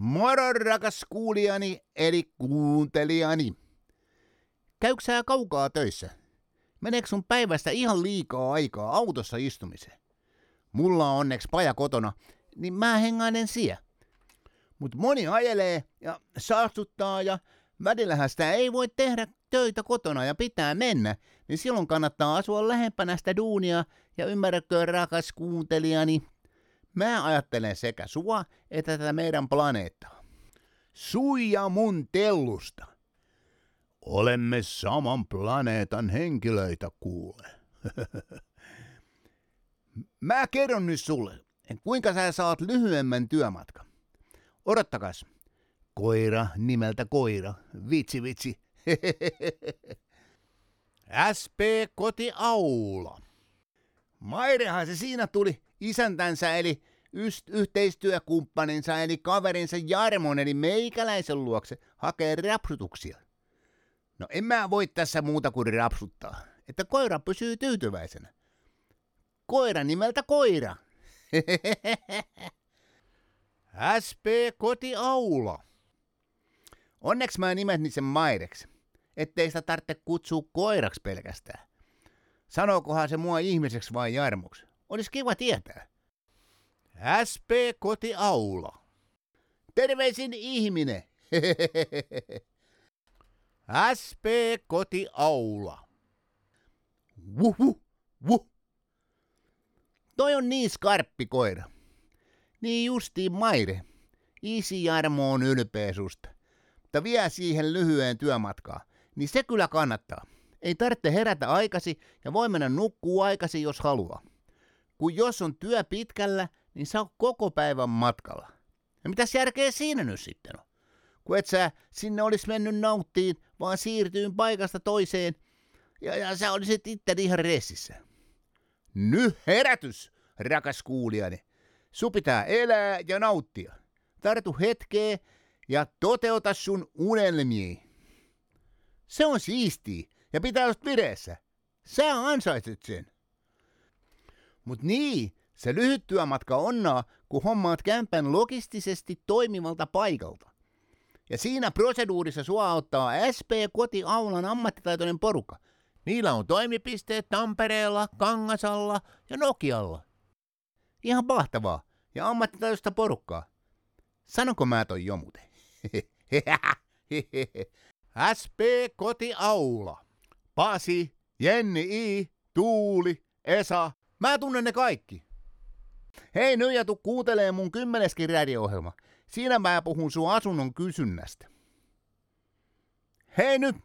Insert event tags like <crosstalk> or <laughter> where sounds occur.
Moro rakas kuulijani, eli kuuntelijani. Käyksä sä kaukaa töissä? Meneekö sun päivästä ihan liikaa aikaa autossa istumiseen? Mulla on onneksi paja kotona, niin mä hengailen siellä. Mut moni ajelee ja saastuttaa ja välillähän sitä ei voi tehdä töitä kotona ja pitää mennä, niin silloin kannattaa asua lähempänä sitä duunia ja ymmärrätkö rakas kuuntelijani, Mä ajattelen sekä sua että tätä meidän planeettaa. Suija mun tellusta. Olemme saman planeetan henkilöitä kuule. <laughs> Mä kerron nyt sulle, kuinka sä saat lyhyemmän työmatkan. Odottakas. Koira nimeltä koira. Vitsi vitsi. <laughs> SP Kotiaula. Mairehan se siinä tuli isäntänsä eli yst- yhteistyökumppaninsa eli kaverinsa Jarmon eli meikäläisen luokse hakee rapsutuksia. No en mä voi tässä muuta kuin rapsuttaa, että koira pysyy tyytyväisenä. Koira nimeltä koira. <laughs> SP Kotiaula. Onneksi mä nimetin sen Maireksi, ettei sitä tarvitse kutsua koiraksi pelkästään. Sanokohan se mua ihmiseksi vai Jarmuksi? Olisi kiva tietää. SP Kotiaula. Terveisin ihminen. <laughs> SP Kotiaula. Wuhu, wuh. Toi on niin skarppi koira. Niin justiin Maire. Isi Jarmo on ylpeä susta. Mutta vie siihen lyhyen työmatkaa. Niin se kyllä kannattaa. Ei tarvitse herätä aikasi ja voi mennä nukkuu aikasi, jos haluaa kun jos on työ pitkällä, niin sä oot koko päivän matkalla. Ja mitä järkeä siinä nyt sitten on? Kun et sä sinne olisi mennyt nauttiin, vaan siirtyyn paikasta toiseen, ja, ja sä olisit itse ihan reessissä. Nyt herätys, rakas kuulijani. Su pitää elää ja nauttia. Tartu hetkeä ja toteuta sun unelmia. Se on siistiä ja pitää olla vireessä. Sä ansaitset sen. Mut niin, se lyhyt työmatka onnaa, kun hommaat kämpän logistisesti toimivalta paikalta. Ja siinä proseduurissa sua auttaa SP Kotiaulan ammattitaitoinen porukka. Niillä on toimipisteet Tampereella, Kangasalla ja Nokialla. Ihan pahtavaa ja ammattitaitoista porukkaa. Sanonko mä toi jo muuten? <laughs> SP Kotiaula. Pasi, Jenni I, Tuuli, Esa, Mä tunnen ne kaikki. Hei nyt ja tuu kuuntelee mun kymmeneskin radio-ohjelma. Siinä mä puhun sun asunnon kysynnästä. Hei nyt!